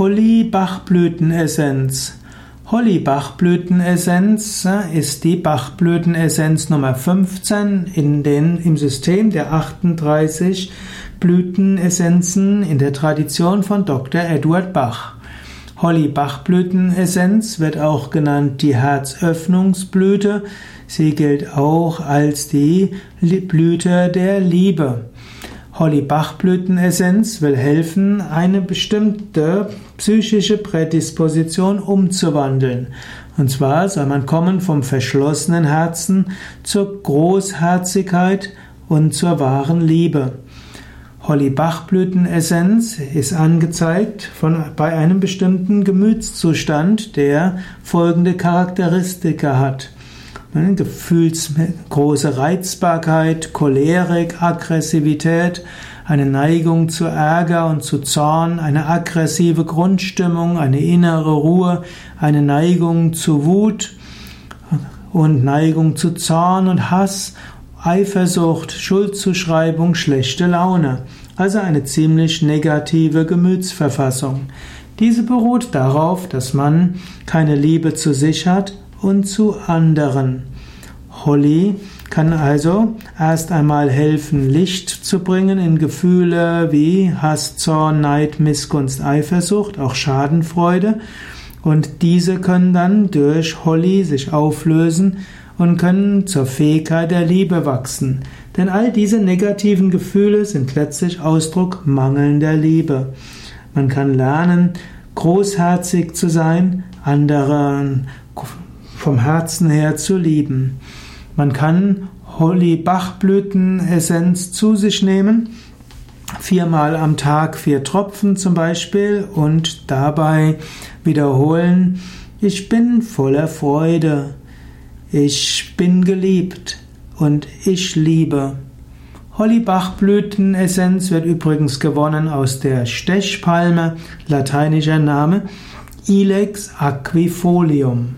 Holly-Bachblütenessenz. Holly-Bachblütenessenz ist die Bachblütenessenz Nummer 15 in den, im System der 38 Blütenessenzen in der Tradition von Dr. Edward Bach. Holly-Bachblütenessenz wird auch genannt die Herzöffnungsblüte. Sie gilt auch als die Blüte der Liebe. Holly-Bach-Blütenessenz will helfen, eine bestimmte psychische Prädisposition umzuwandeln. Und zwar soll man kommen vom verschlossenen Herzen zur Großherzigkeit und zur wahren Liebe. Holly-Bach-Blütenessenz ist angezeigt von, bei einem bestimmten Gemütszustand, der folgende Charakteristika hat. Gefühls große Reizbarkeit, Cholerik, Aggressivität, eine Neigung zu Ärger und zu Zorn, eine aggressive Grundstimmung, eine innere Ruhe, eine Neigung zu Wut und Neigung zu Zorn und Hass, Eifersucht, Schuldzuschreibung, schlechte Laune. Also eine ziemlich negative Gemütsverfassung. Diese beruht darauf, dass man keine Liebe zu sich hat und zu anderen. Holly kann also erst einmal helfen, Licht zu bringen in Gefühle wie Hass, Zorn, Neid, Missgunst, Eifersucht, auch Schadenfreude. Und diese können dann durch Holly sich auflösen und können zur Fähigkeit der Liebe wachsen. Denn all diese negativen Gefühle sind letztlich Ausdruck mangelnder Liebe. Man kann lernen, großherzig zu sein, anderen vom Herzen her zu lieben. Man kann Holly-Bachblütenessenz zu sich nehmen, viermal am Tag vier Tropfen zum Beispiel und dabei wiederholen, ich bin voller Freude, ich bin geliebt und ich liebe. Hollybachblütenessenz wird übrigens gewonnen aus der Stechpalme, lateinischer Name Ilex aquifolium.